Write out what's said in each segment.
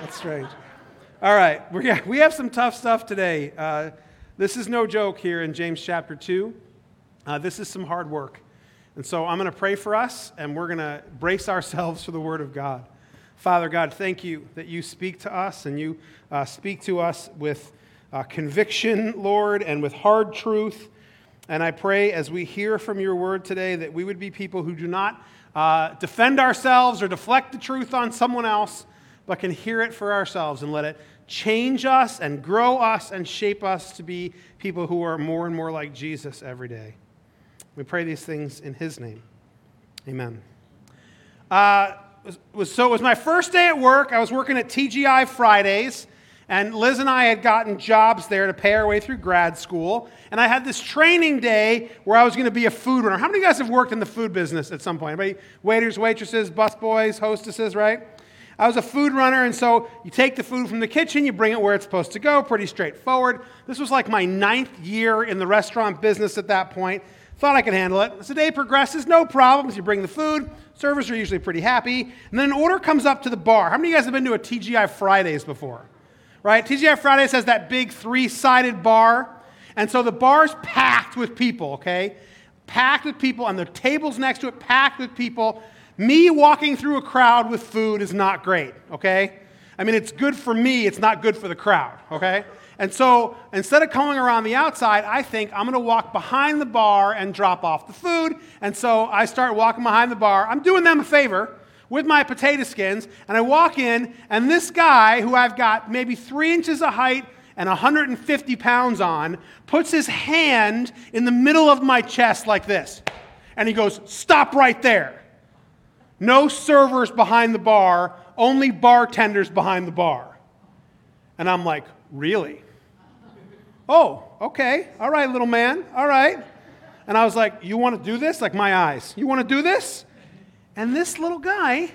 That's strange. All right, we we have some tough stuff today. Uh, this is no joke here in James chapter 2. Uh, this is some hard work. And so I'm going to pray for us, and we're going to brace ourselves for the Word of God. Father God, thank you that you speak to us and you uh, speak to us with uh, conviction, Lord, and with hard truth. And I pray as we hear from your word today that we would be people who do not uh, defend ourselves or deflect the truth on someone else, but can hear it for ourselves and let it change us and grow us and shape us to be people who are more and more like Jesus every day. We pray these things in his name. Amen. Uh, was, so it was my first day at work. I was working at TGI Fridays. And Liz and I had gotten jobs there to pay our way through grad school. And I had this training day where I was going to be a food runner. How many of you guys have worked in the food business at some point? Anybody? Waiters, waitresses, busboys, hostesses, right? I was a food runner, and so you take the food from the kitchen, you bring it where it's supposed to go, pretty straightforward. This was like my ninth year in the restaurant business at that point. Thought I could handle it. As the day progresses, no problems. You bring the food, servers are usually pretty happy, and then an order comes up to the bar. How many of you guys have been to a TGI Fridays before? right? TGI Fridays has that big three sided bar. And so the bar's packed with people, okay? Packed with people, and the tables next to it packed with people. Me walking through a crowd with food is not great, okay? I mean, it's good for me, it's not good for the crowd, okay? And so instead of coming around the outside, I think I'm gonna walk behind the bar and drop off the food. And so I start walking behind the bar. I'm doing them a favor with my potato skins, and I walk in, and this guy, who I've got maybe three inches of height and 150 pounds on, puts his hand in the middle of my chest like this. And he goes, Stop right there. No servers behind the bar, only bartenders behind the bar. And I'm like, Really? Oh, okay. All right, little man. All right. And I was like, You want to do this? Like my eyes. You want to do this? And this little guy,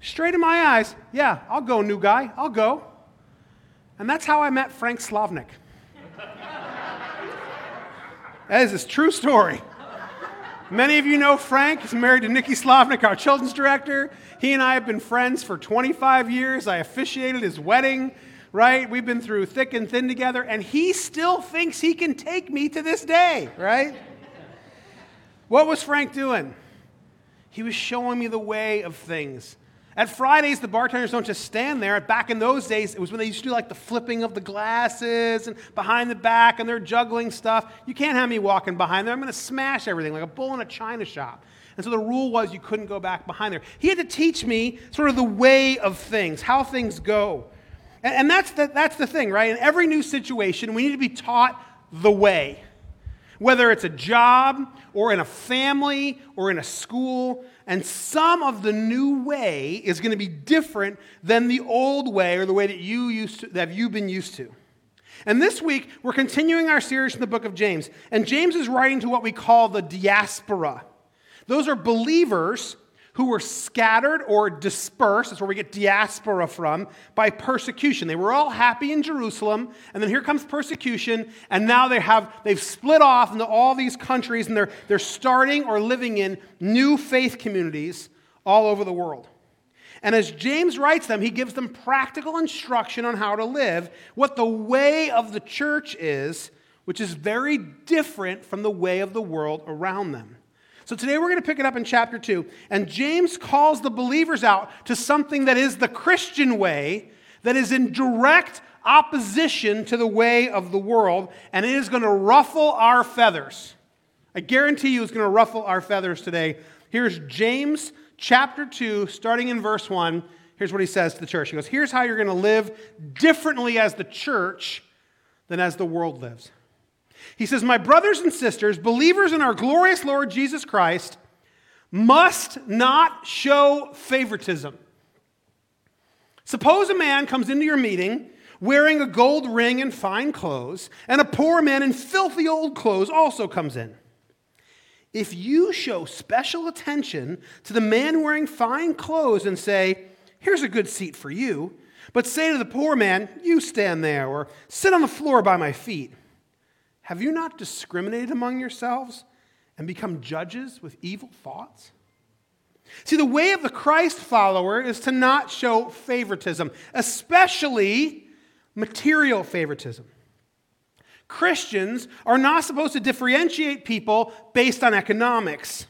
straight in my eyes, yeah, I'll go, new guy, I'll go. And that's how I met Frank Slavnik. that is a true story. Many of you know Frank. He's married to Nikki Slavnik, our children's director. He and I have been friends for 25 years. I officiated his wedding, right? We've been through thick and thin together, and he still thinks he can take me to this day, right? What was Frank doing? He was showing me the way of things. At Fridays, the bartenders don't just stand there. Back in those days, it was when they used to do like the flipping of the glasses and behind the back and they're juggling stuff. You can't have me walking behind there. I'm going to smash everything like a bull in a china shop. And so the rule was you couldn't go back behind there. He had to teach me sort of the way of things, how things go. And, and that's, the, that's the thing, right? In every new situation, we need to be taught the way whether it's a job or in a family or in a school. And some of the new way is going to be different than the old way or the way that you used to, that you've been used to. And this week, we're continuing our series in the book of James. And James is writing to what we call the diaspora. Those are believers who were scattered or dispersed, that's where we get diaspora from, by persecution. They were all happy in Jerusalem, and then here comes persecution, and now they have, they've split off into all these countries, and they're, they're starting or living in new faith communities all over the world. And as James writes them, he gives them practical instruction on how to live, what the way of the church is, which is very different from the way of the world around them. So today we're going to pick it up in chapter 2. And James calls the believers out to something that is the Christian way, that is in direct opposition to the way of the world, and it is going to ruffle our feathers. I guarantee you it's going to ruffle our feathers today. Here's James chapter 2, starting in verse 1. Here's what he says to the church. He goes, Here's how you're going to live differently as the church than as the world lives. He says, My brothers and sisters, believers in our glorious Lord Jesus Christ, must not show favoritism. Suppose a man comes into your meeting wearing a gold ring and fine clothes, and a poor man in filthy old clothes also comes in. If you show special attention to the man wearing fine clothes and say, Here's a good seat for you, but say to the poor man, You stand there, or sit on the floor by my feet, have you not discriminated among yourselves and become judges with evil thoughts? See, the way of the Christ follower is to not show favoritism, especially material favoritism. Christians are not supposed to differentiate people based on economics.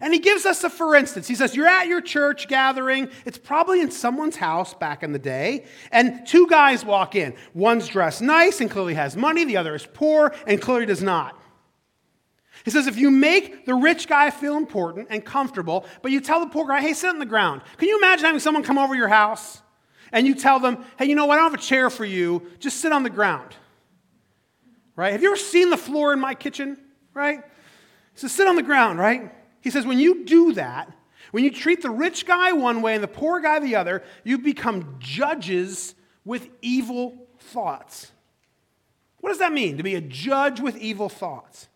And he gives us a for instance. He says, You're at your church gathering. It's probably in someone's house back in the day. And two guys walk in. One's dressed nice and clearly has money, the other is poor and clearly does not. He says, If you make the rich guy feel important and comfortable, but you tell the poor guy, Hey, sit on the ground. Can you imagine having someone come over your house and you tell them, Hey, you know what? I don't have a chair for you. Just sit on the ground. Right? Have you ever seen the floor in my kitchen? Right? He says, Sit on the ground, right? He says, when you do that, when you treat the rich guy one way and the poor guy the other, you become judges with evil thoughts. What does that mean, to be a judge with evil thoughts?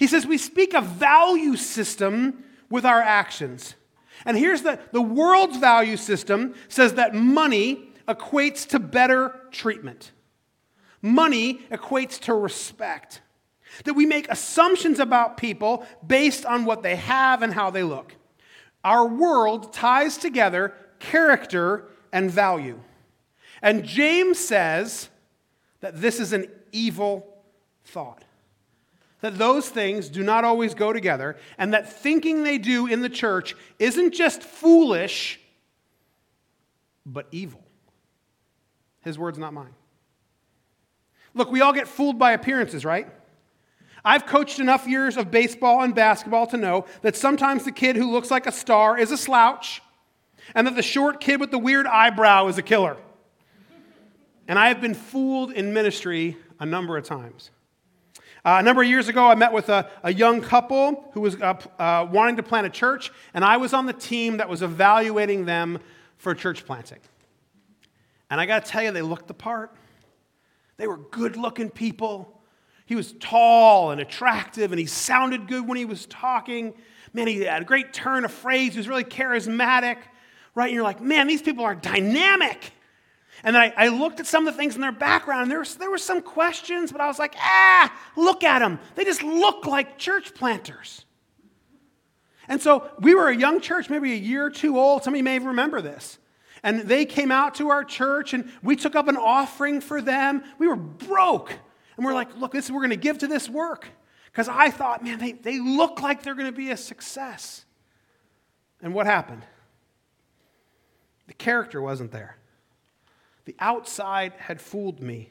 He says, we speak a value system with our actions. And here's the, the world's value system says that money equates to better treatment. Money equates to respect that we make assumptions about people based on what they have and how they look. Our world ties together character and value. And James says that this is an evil thought. That those things do not always go together, and that thinking they do in the church isn't just foolish, but evil. His words, not mine. Look, we all get fooled by appearances, right? I've coached enough years of baseball and basketball to know that sometimes the kid who looks like a star is a slouch, and that the short kid with the weird eyebrow is a killer. And I have been fooled in ministry a number of times. Uh, a number of years ago, I met with a, a young couple who was uh, uh, wanting to plant a church, and I was on the team that was evaluating them for church planting. And I got to tell you, they looked the part. They were good looking people. He was tall and attractive, and he sounded good when he was talking. Man, he had a great turn of phrase. He was really charismatic, right? And you're like, man, these people are dynamic. And I, I, looked at some of the things in their background, and there, was, there were some questions, but I was like, ah, look at them. They just look like church planters. And so we were a young church, maybe a year or two old. Some of you may remember this. And they came out to our church, and we took up an offering for them. We were broke. And we're like, look, this we're going to give to this work. Because I thought, man, they, they look like they're going to be a success. And what happened? The character wasn't there. The outside had fooled me.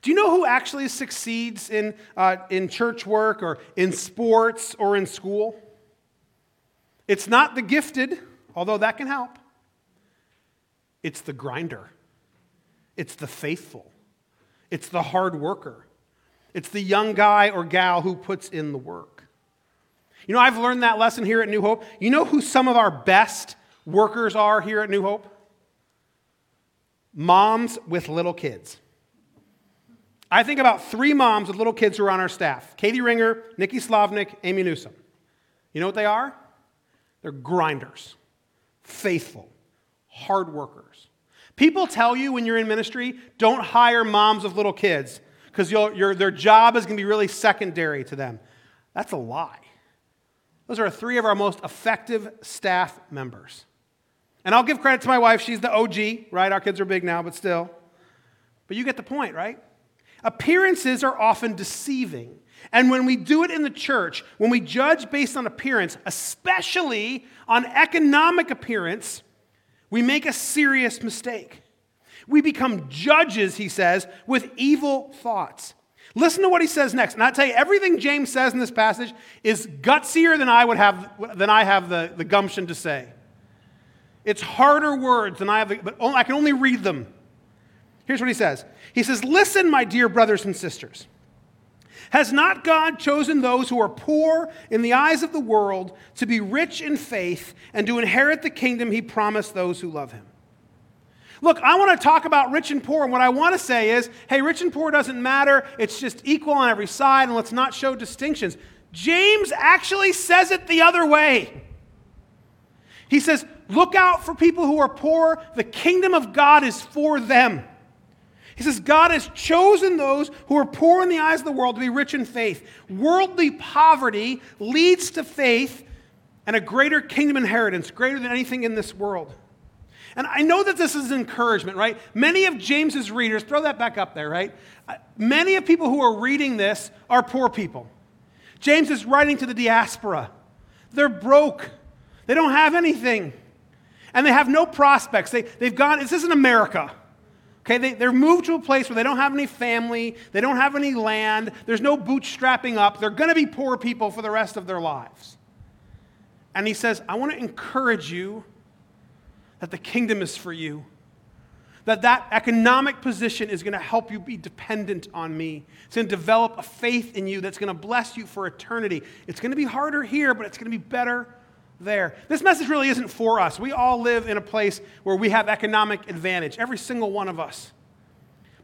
Do you know who actually succeeds in, uh, in church work or in sports or in school? It's not the gifted, although that can help. It's the grinder, it's the faithful, it's the hard worker. It's the young guy or gal who puts in the work. You know, I've learned that lesson here at New Hope. You know who some of our best workers are here at New Hope? Moms with little kids. I think about three moms with little kids who are on our staff Katie Ringer, Nikki Slavnik, Amy Newsom. You know what they are? They're grinders, faithful, hard workers. People tell you when you're in ministry, don't hire moms of little kids because their job is going to be really secondary to them. That's a lie. Those are three of our most effective staff members. And I'll give credit to my wife. She's the OG, right? Our kids are big now, but still. But you get the point, right? Appearances are often deceiving. And when we do it in the church, when we judge based on appearance, especially on economic appearance, we make a serious mistake. We become judges, he says, with evil thoughts. Listen to what he says next. And I tell you, everything James says in this passage is gutsier than I would have than I have the, the gumption to say. It's harder words than I have, but I can only read them. Here's what he says. He says, Listen, my dear brothers and sisters. Has not God chosen those who are poor in the eyes of the world to be rich in faith and to inherit the kingdom he promised those who love him? Look, I want to talk about rich and poor, and what I want to say is hey, rich and poor doesn't matter. It's just equal on every side, and let's not show distinctions. James actually says it the other way. He says, Look out for people who are poor. The kingdom of God is for them. He says, God has chosen those who are poor in the eyes of the world to be rich in faith. Worldly poverty leads to faith and a greater kingdom inheritance, greater than anything in this world. And I know that this is encouragement, right? Many of James's readers, throw that back up there, right? Uh, many of people who are reading this are poor people. James is writing to the diaspora. They're broke. They don't have anything. And they have no prospects. They, they've gone, this isn't America. Okay, they, they're moved to a place where they don't have any family, they don't have any land, there's no bootstrapping up. They're going to be poor people for the rest of their lives. And he says, I want to encourage you that the kingdom is for you. That that economic position is going to help you be dependent on me. It's going to develop a faith in you that's going to bless you for eternity. It's going to be harder here, but it's going to be better there. This message really isn't for us. We all live in a place where we have economic advantage, every single one of us.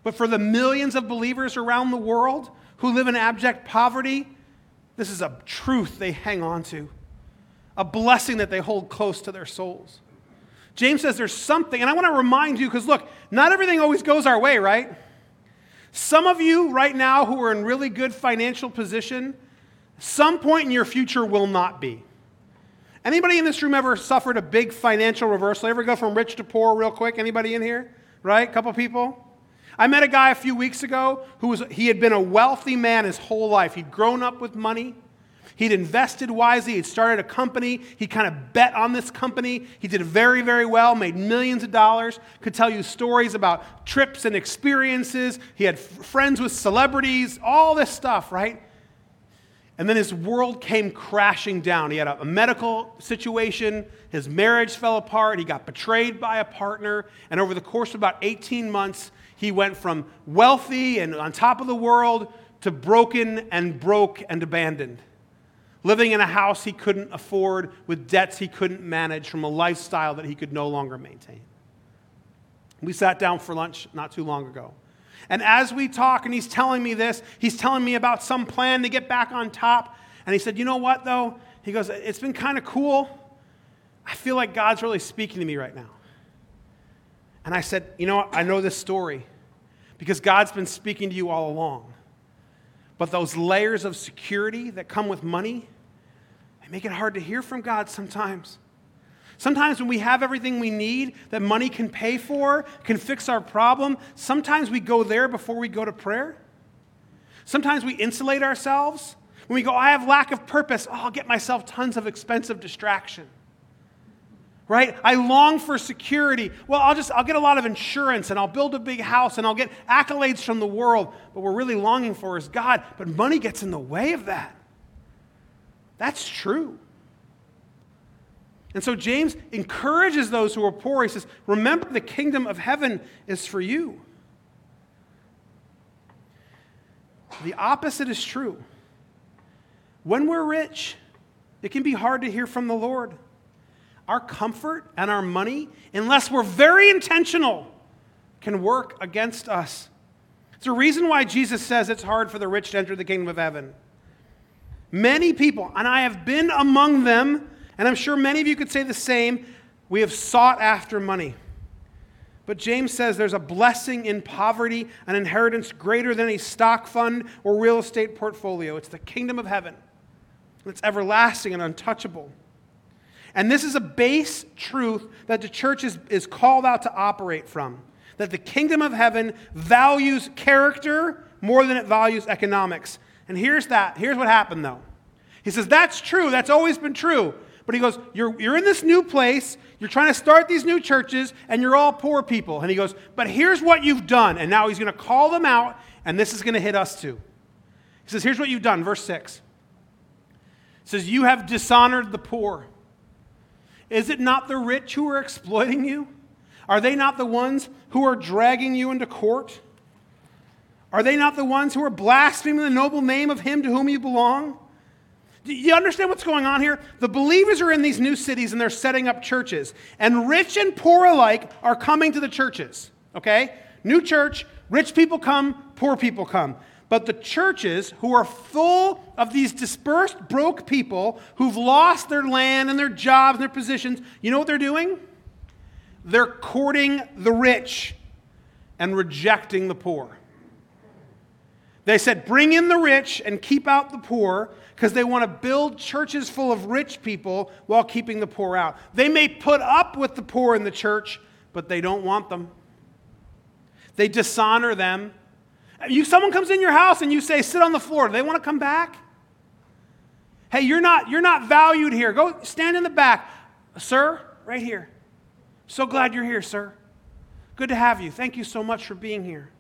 But for the millions of believers around the world who live in abject poverty, this is a truth they hang on to, a blessing that they hold close to their souls. James says there's something, and I want to remind you because look, not everything always goes our way, right? Some of you right now who are in really good financial position, some point in your future will not be. Anybody in this room ever suffered a big financial reversal? Ever go from rich to poor real quick? Anybody in here? Right? A couple people? I met a guy a few weeks ago who was he had been a wealthy man his whole life. He'd grown up with money. He'd invested wisely. He'd started a company. He kind of bet on this company. He did very, very well, made millions of dollars, could tell you stories about trips and experiences. He had f- friends with celebrities, all this stuff, right? And then his world came crashing down. He had a, medical situation, his marriage fell apart, he got betrayed by a partner, and over the course of about 18 months, he went from wealthy and on top of the world to broken and broke and abandoned. Living in a house he couldn't afford with debts he couldn't manage from a lifestyle that he could no longer maintain. We sat down for lunch not too long ago. And as we talk, and he's telling me this, he's telling me about some plan to get back on top. And he said, You know what, though? He goes, It's been kind of cool. I feel like God's really speaking to me right now. And I said, You know what? I know this story because God's been speaking to you all along. But those layers of security that come with money, they make it hard to hear from God sometimes. Sometimes when we have everything we need that money can pay for, can fix our problem, sometimes we go there before we go to prayer. Sometimes we insulate ourselves. When we go, I have lack of purpose, oh, I'll get myself tons of expensive distraction. Right? I long for security. Well, I'll just I'll get a lot of insurance and I'll build a big house and I'll get accolades from the world. But we're really longing for is God, but money gets in the way of that. That's true. And so James encourages those who are poor. He says, Remember, the kingdom of heaven is for you. The opposite is true. When we're rich, it can be hard to hear from the Lord. Our comfort and our money, unless we're very intentional, can work against us. It's a reason why Jesus says it's hard for the rich to enter the kingdom of heaven. Many people, and I have been among them, and I'm sure many of you could say the same. We have sought after money. But James says there's a blessing in poverty, an inheritance greater than a stock fund or real estate portfolio. It's the kingdom of heaven. It's everlasting and untouchable. And this is a base truth that the church is, is called out to operate from that the kingdom of heaven values character more than it values economics. And here's that. Here's what happened, though. He says, That's true. That's always been true. But he goes, you're, you're in this new place, you're trying to start these new churches, and you're all poor people. And he goes, But here's what you've done. And now he's going to call them out, and this is going to hit us too. He says, Here's what you've done. Verse 6. It says, You have dishonored the poor. Is it not the rich who are exploiting you? Are they not the ones who are dragging you into court? Are they not the ones who are blaspheming the noble name of him to whom you belong? Do you understand what's going on here? The believers are in these new cities and they're setting up churches. And rich and poor alike are coming to the churches. Okay? New church, rich people come, poor people come. But the churches who are full of these dispersed, broke people who've lost their land and their jobs and their positions, you know what they're doing? They're courting the rich and rejecting the poor. They said, bring in the rich and keep out the poor because they want to build churches full of rich people while keeping the poor out. They may put up with the poor in the church, but they don't want them. They dishonor them. You, someone comes in your house and you say, sit on the floor. Do they want to come back? Hey, you're not, you're not valued here. Go stand in the back. Sir, right here. So glad you're here, sir. Good to have you. Thank you so much for being here.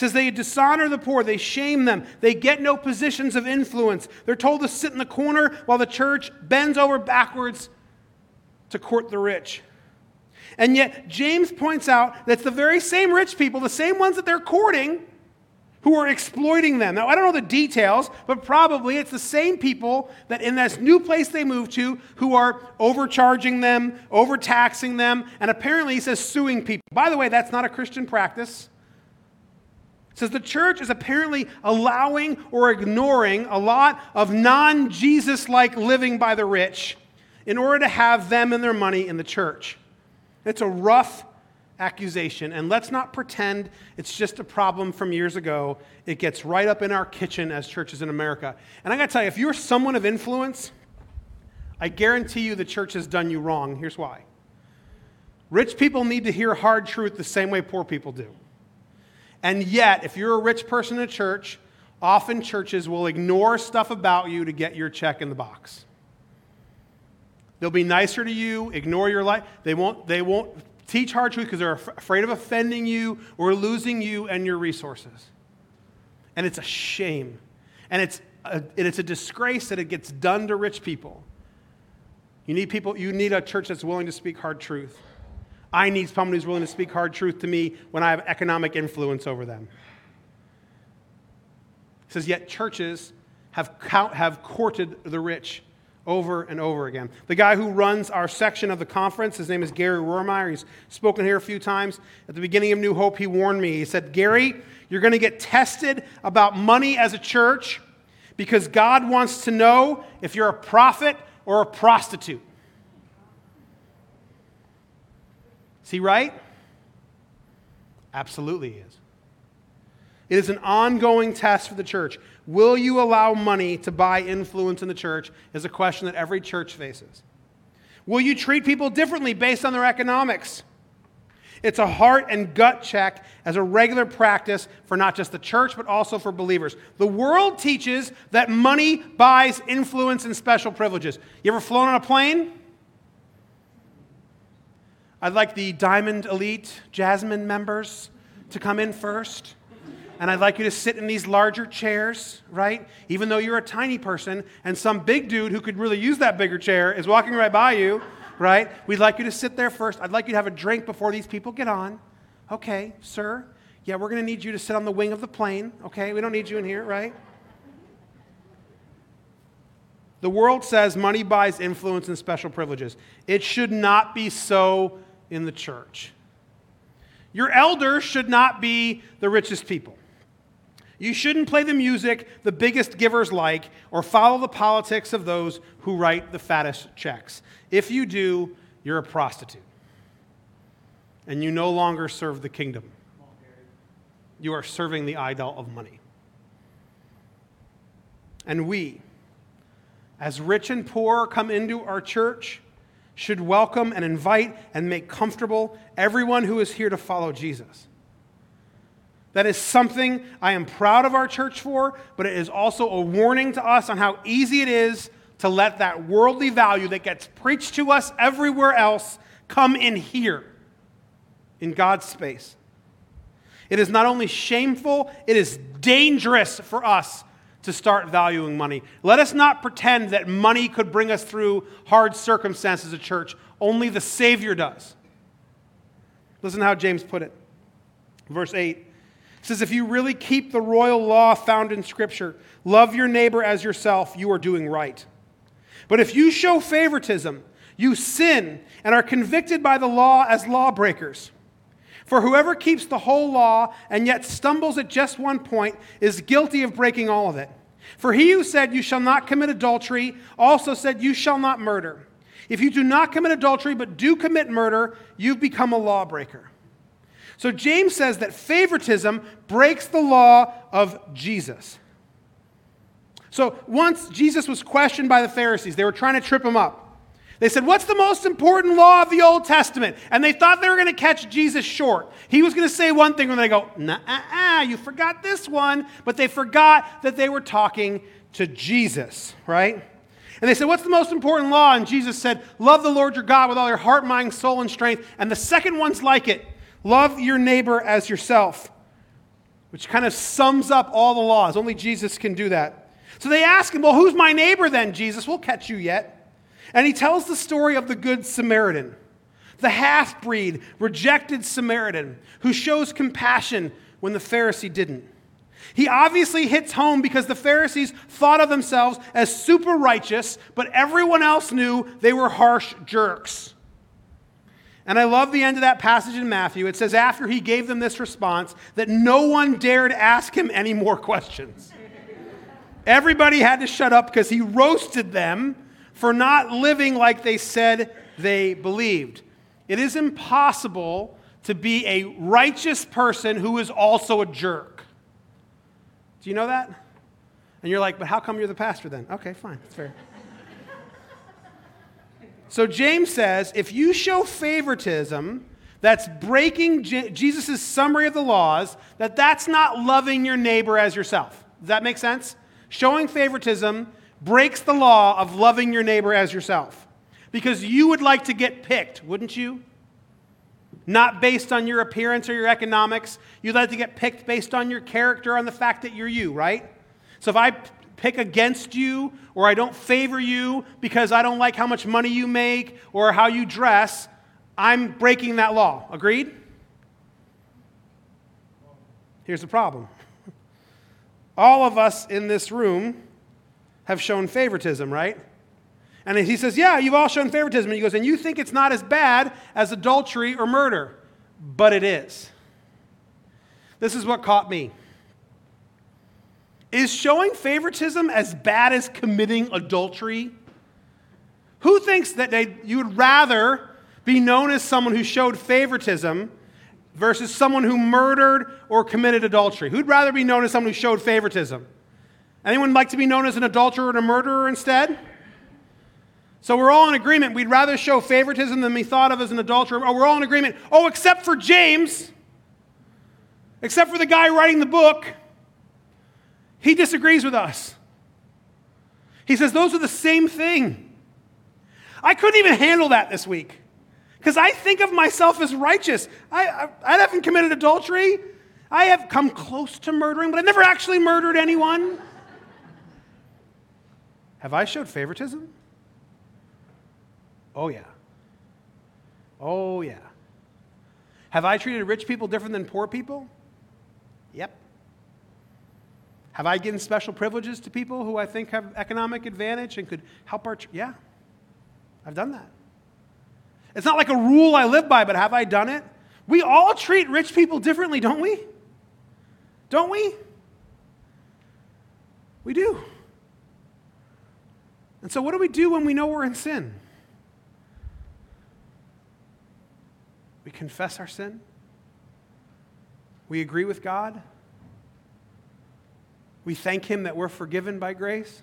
Says they dishonor the poor, they shame them, they get no positions of influence. They're told to sit in the corner while the church bends over backwards to court the rich. And yet, James points out that it's the very same rich people, the same ones that they're courting, who are exploiting them. Now, I don't know the details, but probably it's the same people that in this new place they move to who are overcharging them, overtaxing them, and apparently he says suing people. By the way, that's not a Christian practice. Says the church is apparently allowing or ignoring a lot of non Jesus like living by the rich in order to have them and their money in the church. It's a rough accusation. And let's not pretend it's just a problem from years ago. It gets right up in our kitchen as churches in America. And I got to tell you, if you're someone of influence, I guarantee you the church has done you wrong. Here's why rich people need to hear hard truth the same way poor people do. And yet, if you're a rich person in a church, often churches will ignore stuff about you to get your check in the box. They'll be nicer to you, ignore your life. They won't, they won't teach hard truth because they're af- afraid of offending you or losing you and your resources. And it's a shame. And it's a, and it's a disgrace that it gets done to rich people. You need people, you need a church that's willing to speak hard truth. I need someone who's willing to speak hard truth to me when I have economic influence over them. He says, yet churches have, have courted the rich over and over again. The guy who runs our section of the conference, his name is Gary Rohrmeyer. He's spoken here a few times. At the beginning of New Hope, he warned me. He said, Gary, you're going to get tested about money as a church because God wants to know if you're a prophet or a prostitute. Is he right? Absolutely, he is. It is an ongoing test for the church. Will you allow money to buy influence in the church? Is a question that every church faces. Will you treat people differently based on their economics? It's a heart and gut check as a regular practice for not just the church, but also for believers. The world teaches that money buys influence and special privileges. You ever flown on a plane? I'd like the Diamond Elite Jasmine members to come in first and I'd like you to sit in these larger chairs, right? Even though you're a tiny person and some big dude who could really use that bigger chair is walking right by you, right? We'd like you to sit there first. I'd like you to have a drink before these people get on. Okay, sir. Yeah, we're going to need you to sit on the wing of the plane. Okay, we don't need you in here, right? The world says money buys influence and special privileges. It should not be so in the church. Your elders should not be the richest people. You shouldn't play the music the biggest givers like or follow the politics of those who write the fattest checks. If you do, you're a prostitute. And you no longer serve the kingdom. You are serving the idol of money. And we, as rich and poor come into our church, should welcome and invite and make comfortable everyone who is here to follow Jesus. That is something I am proud of our church for, but it is also a warning to us on how easy it is to let that worldly value that gets preached to us everywhere else come in here, in God's space. It is not only shameful, it is dangerous for us to start valuing money. Let us not pretend that money could bring us through hard circumstances at church. Only the Savior does. Listen to how James put it. Verse 8 it says, if you really keep the royal law found in Scripture, love your neighbor as yourself, you are doing right. But if you show favoritism, you sin and are convicted by the law as lawbreakers. For whoever keeps the whole law and yet stumbles at just one point is guilty of breaking all of it. For he who said, You shall not commit adultery, also said, You shall not murder. If you do not commit adultery but do commit murder, you've become a lawbreaker. So James says that favoritism breaks the law of Jesus. So once Jesus was questioned by the Pharisees, they were trying to trip him up. They said, What's the most important law of the Old Testament? And they thought they were going to catch Jesus short. He was going to say one thing, and they go, Nah, ah, you forgot this one. But they forgot that they were talking to Jesus, right? And they said, What's the most important law? And Jesus said, Love the Lord your God with all your heart, mind, soul, and strength. And the second one's like it love your neighbor as yourself, which kind of sums up all the laws. Only Jesus can do that. So they ask him, Well, who's my neighbor then, Jesus? We'll catch you yet. And he tells the story of the Good Samaritan, the half breed, rejected Samaritan who shows compassion when the Pharisee didn't. He obviously hits home because the Pharisees thought of themselves as super righteous, but everyone else knew they were harsh jerks. And I love the end of that passage in Matthew. It says, after he gave them this response, that no one dared ask him any more questions. Everybody had to shut up because he roasted them for not living like they said they believed. It is impossible to be a righteous person who is also a jerk. Do you know that? And you're like, but how come you're the pastor then? Okay, fine, that's fair. so James says if you show favoritism, that's breaking Je- Jesus' summary of the laws, that that's not loving your neighbor as yourself. Does that make sense? Showing favoritism breaks the law of loving your neighbor as yourself. Because you would like to get picked, wouldn't you? Not based on your appearance or your economics. You'd like to get picked based on your character, on the fact that you're you, right? So if I pick against you or I don't favor you because I don't like how much money you make or how you dress, I'm breaking that law. Agreed? Here's the problem. All of us in this room have shown favoritism, right? And he says, Yeah, you've all shown favoritism. And he goes, And you think it's not as bad as adultery or murder, but it is. This is what caught me. Is showing favoritism as bad as committing adultery? Who thinks that they, you would rather be known as someone who showed favoritism versus someone who murdered or committed adultery? Who'd rather be known as someone who showed favoritism? Anyone like to be known as an adulterer and a murderer instead? So we're all in agreement. We'd rather show favoritism than be thought of as an adulterer. Oh, we're all in agreement. Oh, except for James, except for the guy writing the book. He disagrees with us. He says those are the same thing. I couldn't even handle that this week because I think of myself as righteous. I, I, I haven't committed adultery. I have come close to murdering, but I've never actually murdered anyone. Have I showed favoritism? Oh, yeah. Oh, yeah. Have I treated rich people different than poor people? Yep. Have I given special privileges to people who I think have economic advantage and could help our? yeah, I've done that. It's not like a rule I live by, but have I done it? We all treat rich people differently, don't we? Don't we? We do. And so, what do we do when we know we're in sin? We confess our sin. We agree with God. We thank Him that we're forgiven by grace.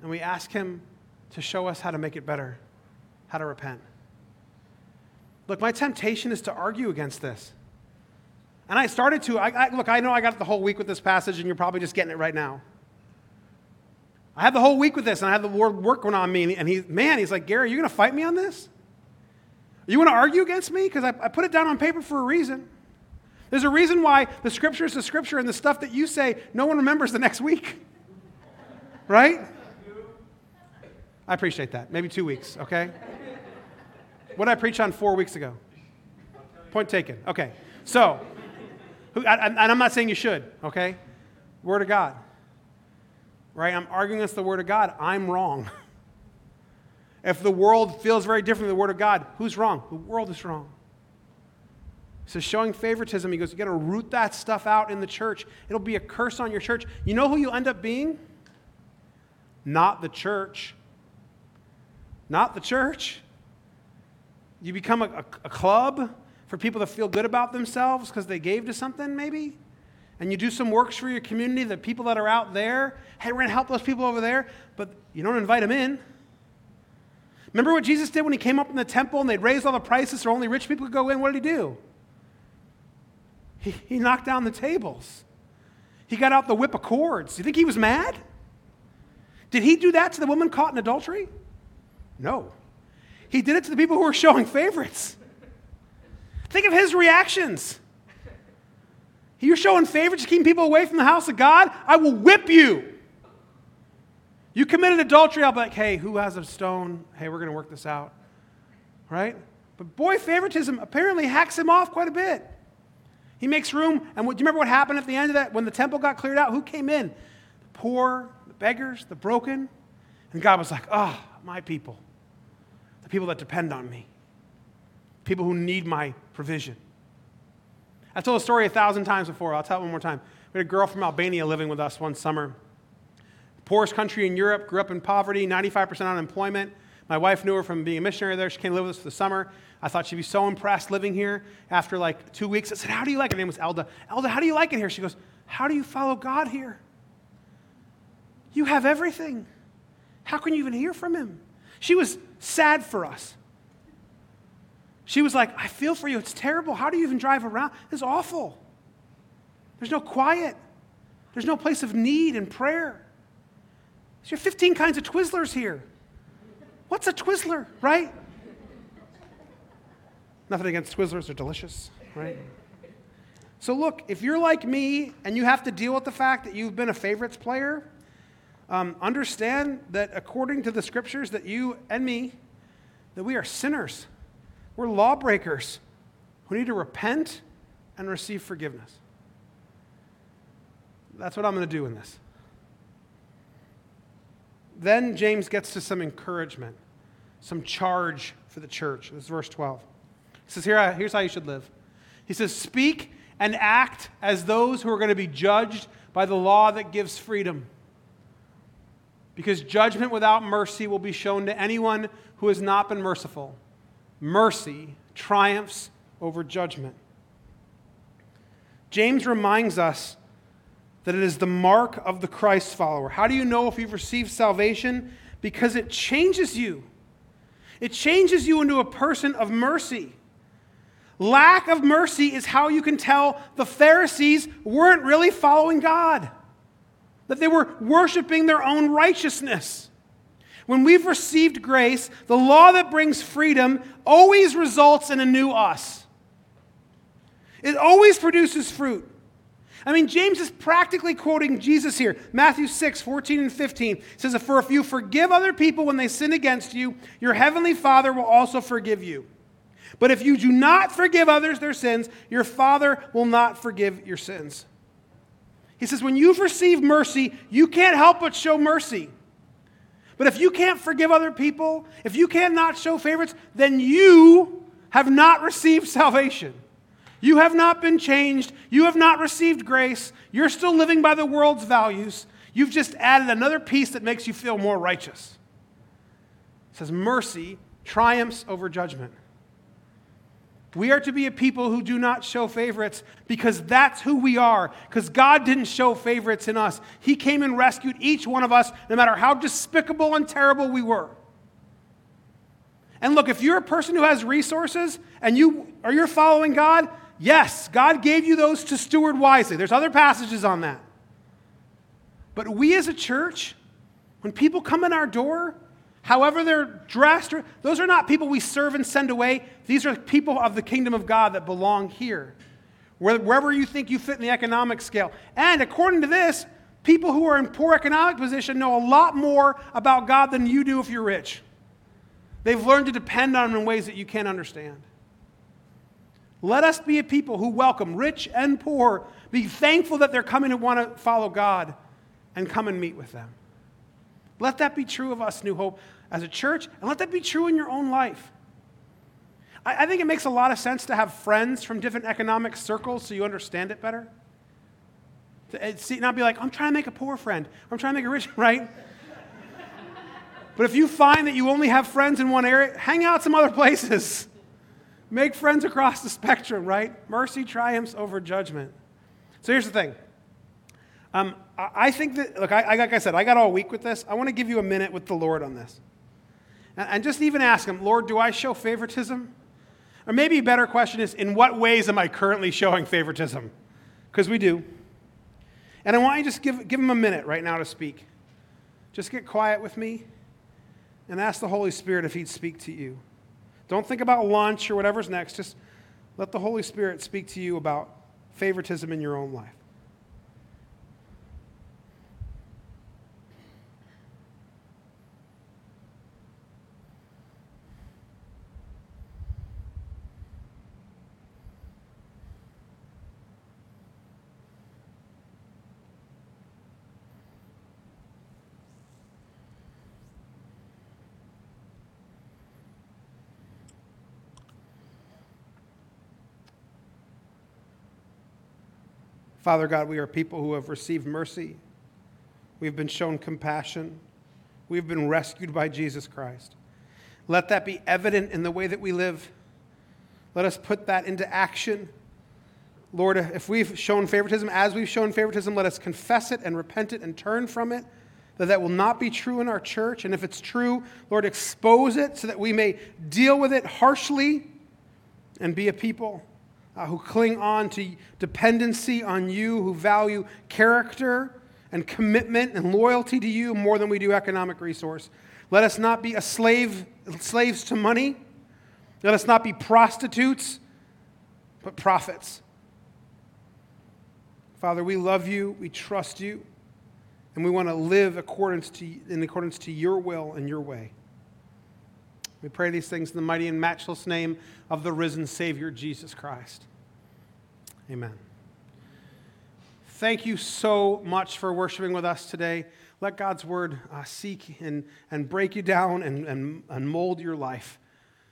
And we ask Him to show us how to make it better, how to repent. Look, my temptation is to argue against this. And I started to. I, I, look, I know I got the whole week with this passage, and you're probably just getting it right now. I had the whole week with this, and I had the Lord working on me. And he, man, he's like, Gary, you going to fight me on this? You want to argue against me? Because I, I put it down on paper for a reason. There's a reason why the scripture is the scripture, and the stuff that you say, no one remembers the next week. Right? I appreciate that. Maybe two weeks, okay? What did I preach on four weeks ago? Point taken. Okay. So, and I'm not saying you should, okay? Word of God right? I'm arguing against the Word of God. I'm wrong. if the world feels very different than the Word of God, who's wrong? The world is wrong. So showing favoritism, he goes, you got to root that stuff out in the church. It'll be a curse on your church. You know who you end up being? Not the church. Not the church. You become a, a, a club for people to feel good about themselves because they gave to something, maybe? And you do some works for your community, the people that are out there. Hey, we're going to help those people over there, but you don't invite them in. Remember what Jesus did when he came up in the temple and they'd raised all the prices so only rich people could go in? What did he do? He, he knocked down the tables. He got out the whip of cords. Do You think he was mad? Did he do that to the woman caught in adultery? No. He did it to the people who were showing favorites. Think of his reactions. You're showing favorites, keeping people away from the house of God? I will whip you. You committed adultery, I'll be like, hey, who has a stone? Hey, we're going to work this out. Right? But boy, favoritism apparently hacks him off quite a bit. He makes room, and what, do you remember what happened at the end of that? When the temple got cleared out, who came in? The poor, the beggars, the broken. And God was like, ah, oh, my people, the people that depend on me, people who need my provision. I've told the story a thousand times before. I'll tell it one more time. We had a girl from Albania living with us one summer. Poorest country in Europe, grew up in poverty, 95% unemployment. My wife knew her from being a missionary there. She came to live with us for the summer. I thought she'd be so impressed living here. After like two weeks, I said, How do you like it? Her name was Elda. Elda, how do you like it here? She goes, How do you follow God here? You have everything. How can you even hear from Him? She was sad for us. She was like, I feel for you. It's terrible. How do you even drive around? It's awful. There's no quiet, there's no place of need and prayer. There's 15 kinds of Twizzlers here. What's a Twizzler, right? Nothing against Twizzlers, they're delicious, right? So, look, if you're like me and you have to deal with the fact that you've been a favorites player, um, understand that according to the scriptures, that you and me, that we are sinners. We're lawbreakers who need to repent and receive forgiveness. That's what I'm going to do in this. Then James gets to some encouragement, some charge for the church. This is verse 12. He says, Here, Here's how you should live. He says, Speak and act as those who are going to be judged by the law that gives freedom. Because judgment without mercy will be shown to anyone who has not been merciful mercy triumphs over judgment. James reminds us that it is the mark of the Christ follower. How do you know if you've received salvation? Because it changes you. It changes you into a person of mercy. Lack of mercy is how you can tell the Pharisees weren't really following God, that they were worshiping their own righteousness. When we've received grace, the law that brings freedom always results in a new us. It always produces fruit. I mean, James is practically quoting Jesus here. Matthew 6, 14 and 15 says, For if you forgive other people when they sin against you, your heavenly Father will also forgive you. But if you do not forgive others their sins, your Father will not forgive your sins. He says, When you've received mercy, you can't help but show mercy. But if you can't forgive other people, if you cannot show favorites, then you have not received salvation. You have not been changed. You have not received grace. You're still living by the world's values. You've just added another piece that makes you feel more righteous. It says mercy triumphs over judgment. We are to be a people who do not show favorites because that's who we are. Because God didn't show favorites in us. He came and rescued each one of us, no matter how despicable and terrible we were. And look, if you're a person who has resources and you are you're following God, yes, God gave you those to steward wisely. There's other passages on that. But we as a church, when people come in our door, however they're dressed, those are not people we serve and send away. These are people of the kingdom of God that belong here, wherever you think you fit in the economic scale. And according to this, people who are in poor economic position know a lot more about God than you do if you're rich. They've learned to depend on Him in ways that you can't understand. Let us be a people who welcome rich and poor, be thankful that they're coming to want to follow God, and come and meet with them. Let that be true of us, New Hope as a church, and let that be true in your own life. I, I think it makes a lot of sense to have friends from different economic circles so you understand it better. To, eh, see, not be like, I'm trying to make a poor friend, I'm trying to make a rich, right? but if you find that you only have friends in one area, hang out some other places. Make friends across the spectrum, right? Mercy triumphs over judgment. So here's the thing. Um, I think that, look, I, like I said, I got all week with this. I want to give you a minute with the Lord on this. And, just even ask Him, Lord, do I show favoritism? Or maybe a better question is, in what ways am I currently showing favoritism? Because we do. And I want you to just give, give Him a minute right now to speak. Just get quiet with me and ask the Holy Spirit if He'd speak to you. Don't think about lunch or whatever's next. Just let the Holy Spirit speak to you about favoritism in your own life. Father God, we are people who have received mercy. We've been shown compassion. We've been rescued by Jesus Christ. Let that be evident in the way that we live. Let us put that into action. Lord, if we've shown favoritism as we've shown favoritism, let us confess it and repent it and turn from it. That that will not be true in our church. And if it's true, Lord, expose it so that we may deal with it harshly and be a people uh, who cling on to dependency on you, who value character and commitment and loyalty to you more than we do economic resource. Let us not be a slave, slaves to money. Let us not be prostitutes, but prophets. Father, we love you, we trust you, and we want to live accordance to, in accordance to your will and your way. We pray these things in the mighty and matchless name of the risen Savior, Jesus Christ. Amen. Thank you so much for worshiping with us today. Let God's word uh, seek and, and break you down and, and, and mold your life.